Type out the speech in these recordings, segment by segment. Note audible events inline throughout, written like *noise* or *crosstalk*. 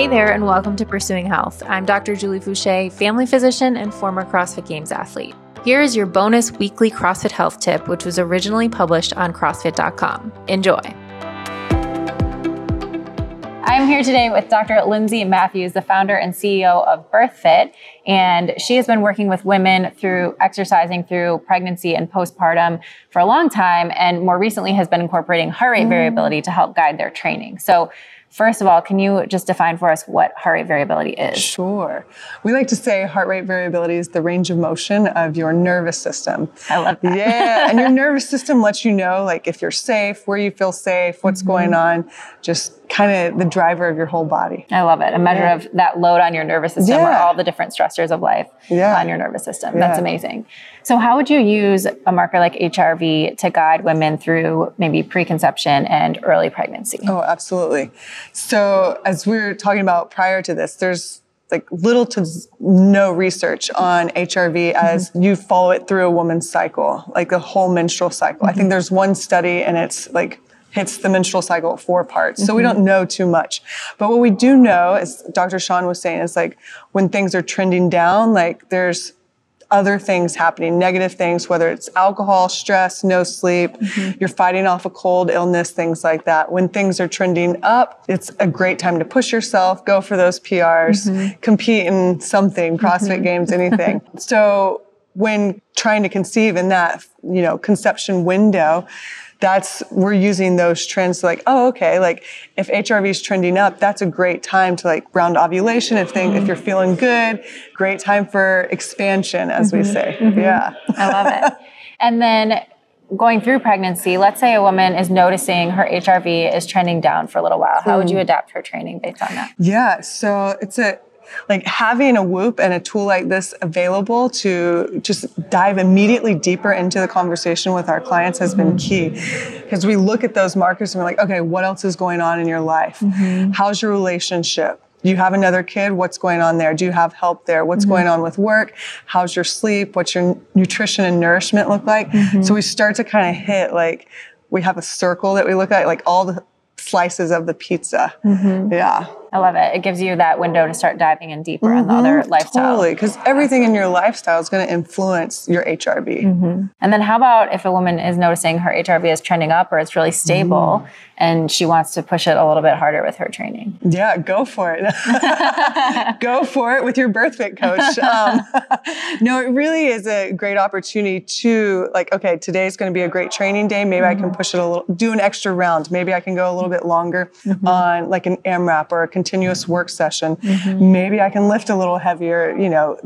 Hey there, and welcome to Pursuing Health. I'm Dr. Julie Foucher, family physician and former CrossFit Games athlete. Here is your bonus weekly CrossFit health tip, which was originally published on CrossFit.com. Enjoy. I'm here today with Dr. Lindsey Mathews, the founder and CEO of BirthFit, and she has been working with women through exercising through pregnancy and postpartum for a long time, and more recently has been incorporating heart rate mm. variability to help guide their training. So First of all, can you just define for us what heart rate variability is? Sure. We like to say heart rate variability is the range of motion of your nervous system. I love that. Yeah, and your *laughs* nervous system lets you know like if you're safe, where you feel safe, what's mm-hmm. going on, just kind of the driver of your whole body. I love it. A measure yeah. of that load on your nervous system yeah. or all the different stressors of life yeah. on your nervous system. That's amazing. So how would you use a marker like HRV to guide women through maybe preconception and early pregnancy? Oh, absolutely. So as we were talking about prior to this, there's like little to no research on HRV as mm-hmm. you follow it through a woman's cycle, like the whole menstrual cycle. Mm-hmm. I think mm-hmm. there's one study and it's like hits the menstrual cycle at four parts. So mm-hmm. we don't know too much. But what we do know, as Dr. Sean was saying, is like when things are trending down, like there's other things happening, negative things, whether it's alcohol, stress, no sleep, mm-hmm. you're fighting off a cold, illness, things like that. When things are trending up, it's a great time to push yourself, go for those PRs, mm-hmm. compete in something, CrossFit mm-hmm. games, anything. *laughs* so when trying to conceive in that, you know, conception window, that's we're using those trends to like oh okay like if hrv is trending up that's a great time to like round ovulation if thing mm-hmm. if you're feeling good great time for expansion as mm-hmm. we say mm-hmm. yeah i love it and then going through pregnancy let's say a woman is noticing her hrv is trending down for a little while how would you mm. adapt her training based on that yeah so it's a like having a whoop and a tool like this available to just dive immediately deeper into the conversation with our clients has been key because we look at those markers and we're like okay what else is going on in your life mm-hmm. how's your relationship do you have another kid? What's going on there? Do you have help there? What's mm-hmm. going on with work? How's your sleep? What's your nutrition and nourishment look like? Mm-hmm. So we start to kind of hit like, we have a circle that we look at, like all the slices of the pizza. Mm-hmm. Yeah. I love it. It gives you that window to start diving in deeper mm-hmm. on the other mm-hmm. lifestyle. Totally, because everything in your lifestyle is going to influence your HRV. Mm-hmm. And then, how about if a woman is noticing her HRV is trending up or it's really stable, mm. and she wants to push it a little bit harder with her training? Yeah, go for it. *laughs* go for it with your BirthFit coach. *laughs* Um, *laughs* no, it really is a great opportunity to like, okay, today's going to be a great training day. Maybe mm-hmm. I can mm-hmm. push it a little, do an extra round. Maybe I can go a little bit longer mm-hmm. on like an AMRAP or a continuous work session. Mm-hmm. Maybe I can lift a little heavier, you know,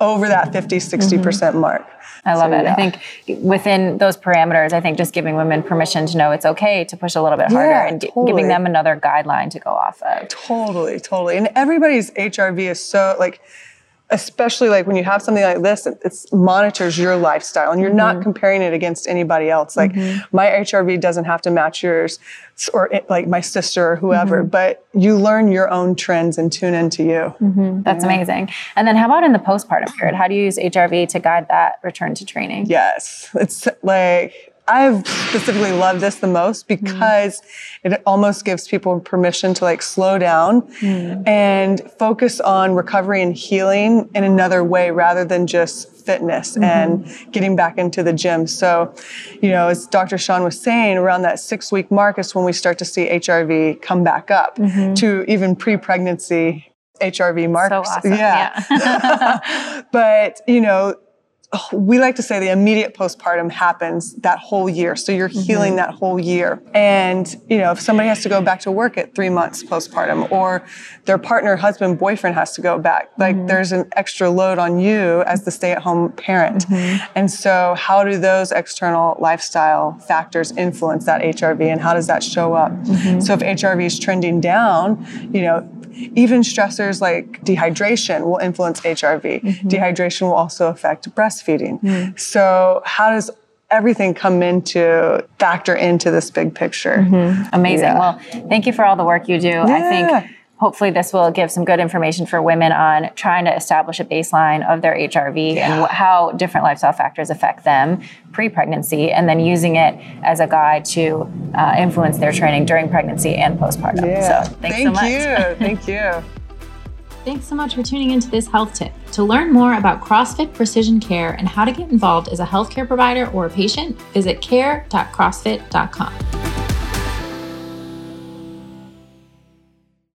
over that 50, 60% mm-hmm. mark. I love so, it. Yeah. I think within those parameters, I think just giving women permission to know it's okay to push a little bit harder yeah, and totally. giving them another guideline to go off of. Totally, totally. And everybody's HRV is so like, especially like when you have something like this, it monitors your lifestyle and you're mm-hmm. not comparing it against anybody else. Like mm-hmm. my HRV doesn't have to match yours or it, like my sister or whoever, mm-hmm. but you learn your own trends and tune into you. Mm-hmm. That's yeah. amazing. And then how about in the postpartum period? How do you use HRV to guide that return to training? Yes. It's like I've specifically loved this the most because mm. it almost gives people permission to like slow down mm. and focus on recovery and healing in another way rather than just fitness mm-hmm. and getting back into the gym. So, you know, as Dr. Sean was saying, around that six week mark is when we start to see HRV come back up mm-hmm. to even pre pregnancy HRV marks. So awesome. Yeah. yeah. *laughs* *laughs* but, you know, we like to say the immediate postpartum happens that whole year. So you're healing mm-hmm. that whole year. And, you know, if somebody has to go back to work at three months postpartum or their partner, husband, boyfriend has to go back, like mm-hmm. there's an extra load on you as the stay at home parent. Mm-hmm. And so how do those external lifestyle factors influence that HRV and how does that show up? Mm-hmm. So if HRV is trending down, you know, even stressors like dehydration will influence HRV. Mm-hmm. Dehydration will also affect breastfeeding. Mm. So, how does everything come into factor into this big picture? Mm-hmm. Amazing. Yeah. Well, thank you for all the work you do. Yeah. I think hopefully this will give some good information for women on trying to establish a baseline of their HRV yeah. and wh- how different lifestyle factors affect them pre-pregnancy, and then using it as a guide to uh, influence their training during pregnancy and postpartum. Yeah. So thanks Thank so much. you. Thank you. *laughs* Thanks so much for tuning into this health tip. To learn more about CrossFit Precision Care and how to get involved as a healthcare provider or a patient, visit care.crossfit.com.